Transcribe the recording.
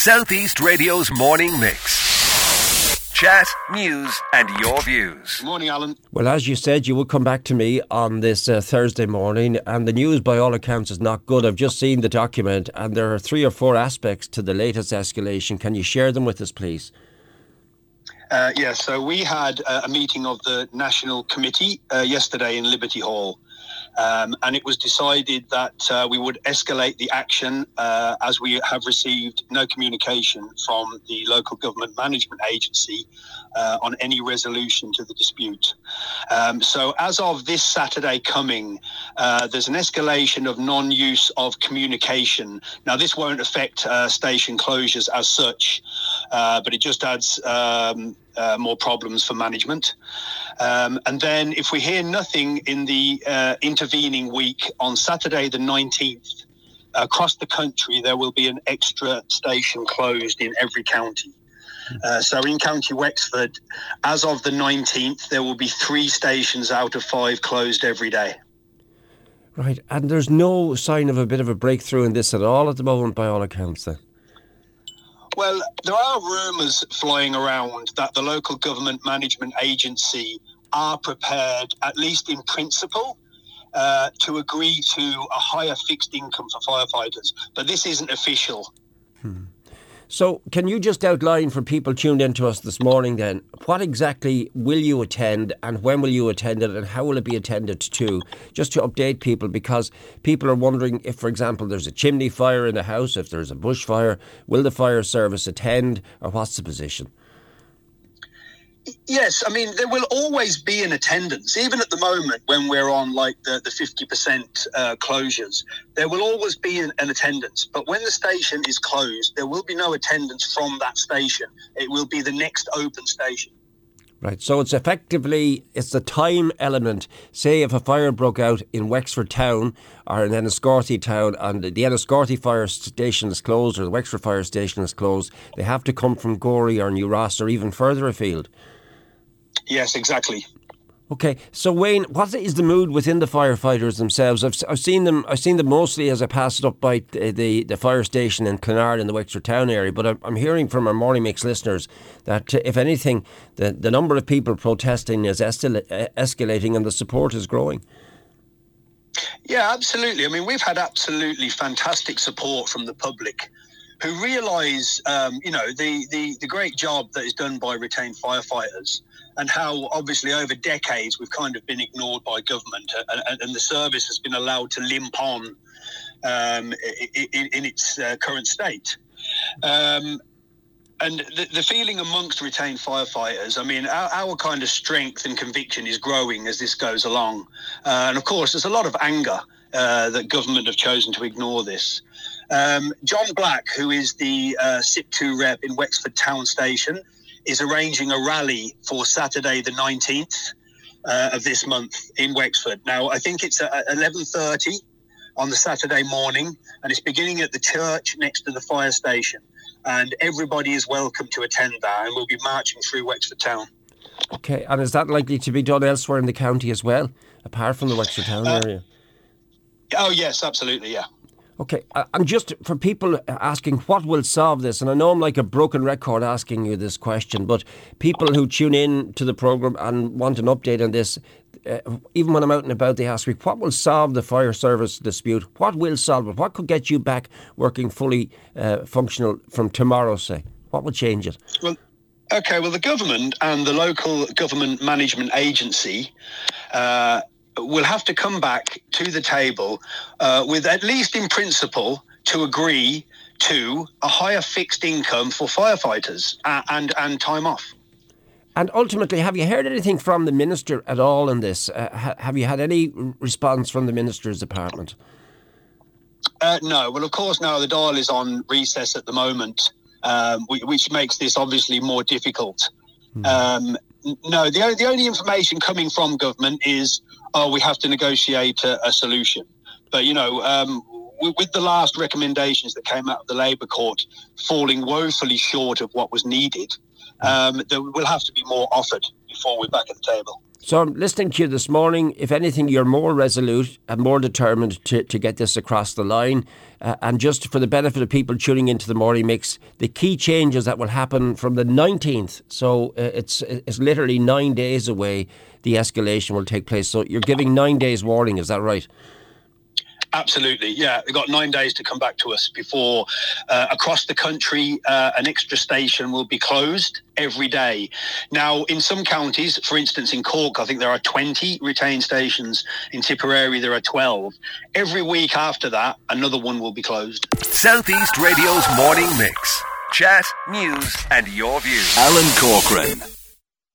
Southeast Radio's morning mix. Chat, news, and your views. Morning, Alan. Well, as you said, you would come back to me on this uh, Thursday morning, and the news, by all accounts, is not good. I've just seen the document, and there are three or four aspects to the latest escalation. Can you share them with us, please? Uh, yeah, so we had uh, a meeting of the National Committee uh, yesterday in Liberty Hall. Um, and it was decided that uh, we would escalate the action uh, as we have received no communication from the local government management agency uh, on any resolution to the dispute. Um, so, as of this Saturday coming, uh, there's an escalation of non use of communication. Now, this won't affect uh, station closures as such, uh, but it just adds um, uh, more problems for management. Um, and then, if we hear nothing in the uh, intervening week on Saturday, the 19th, across the country, there will be an extra station closed in every county. Uh, so in County Wexford, as of the 19th, there will be three stations out of five closed every day. Right, and there's no sign of a bit of a breakthrough in this at all at the moment, by all accounts, then? Well, there are rumours flying around that the local government management agency are prepared, at least in principle, uh, to agree to a higher fixed income for firefighters. But this isn't official. So, can you just outline for people tuned in to us this morning then, what exactly will you attend and when will you attend it and how will it be attended to? Just to update people because people are wondering if, for example, there's a chimney fire in the house, if there's a bushfire, will the fire service attend or what's the position? Yes, I mean there will always be an attendance, even at the moment when we're on like the the fifty percent uh, closures. There will always be an, an, attendance, but when the station is closed, there will be no attendance from that station. It will be the next open station. Right, so it's effectively it's the time element. Say if a fire broke out in Wexford town or in Enniscorthy town, and the Enniscorthy fire station is closed or the Wexford fire station is closed, they have to come from Gorey or New Ross or even further afield. Yes, exactly. Okay, so Wayne, what is the mood within the firefighters themselves? I've, I've seen them. I've seen them mostly as I passed up by the, the, the fire station in Clonard in the Wexford town area. But I'm, I'm hearing from our morning mix listeners that uh, if anything, the the number of people protesting is escalating and the support is growing. Yeah, absolutely. I mean, we've had absolutely fantastic support from the public who realise, um, you know, the, the, the great job that is done by retained firefighters and how obviously over decades we've kind of been ignored by government and, and the service has been allowed to limp on um, in, in, its uh, current state. Um, and the, the, feeling amongst retained firefighters, I mean, our, our, kind of strength and conviction is growing as this goes along. Uh, and of course, there's a lot of anger uh, that government have chosen to ignore this. Um, John Black, who is the uh, SIPTU rep in Wexford Town Station, is arranging a rally for Saturday the 19th uh, of this month in Wexford. Now, I think it's at 11.30 on the Saturday morning, and it's beginning at the church next to the fire station. And everybody is welcome to attend that, and we'll be marching through Wexford Town. Okay, and is that likely to be done elsewhere in the county as well, apart from the Wexford Town uh, area? Oh, yes, absolutely, yeah. Okay, and just for people asking what will solve this, and I know I'm like a broken record asking you this question, but people who tune in to the programme and want an update on this, uh, even when I'm out and about, they ask me, what will solve the fire service dispute? What will solve it? What could get you back working fully uh, functional from tomorrow, say? What will change it? Well, okay, well, the government and the local government management agency uh, will have to come back to the table uh, with, at least in principle, to agree to a higher fixed income for firefighters uh, and, and time off. And ultimately, have you heard anything from the minister at all in this? Uh, ha- have you had any response from the minister's department? Uh, no. Well, of course, now the Dáil is on recess at the moment, um, which makes this obviously more difficult. Hmm. Um, no, the, the only information coming from government is oh, we have to negotiate a, a solution. But, you know, um, with, the last recommendations that came out of the Labour Court falling woefully short of what was needed, um, there will have to be more offered before we're back at the table. So I'm listening to you this morning. If anything, you're more resolute and more determined to, to get this across the line. Uh, and just for the benefit of people tuning into the morning mix, the key changes that will happen from the 19th. So uh, it's it's literally nine days away. The escalation will take place. So you're giving nine days warning. Is that right? Absolutely, yeah. They've got nine days to come back to us before uh, across the country uh, an extra station will be closed every day. Now, in some counties, for instance, in Cork, I think there are 20 retained stations. In Tipperary, there are 12. Every week after that, another one will be closed. Southeast Radio's morning mix. Chat, news, and your views. Alan Corcoran.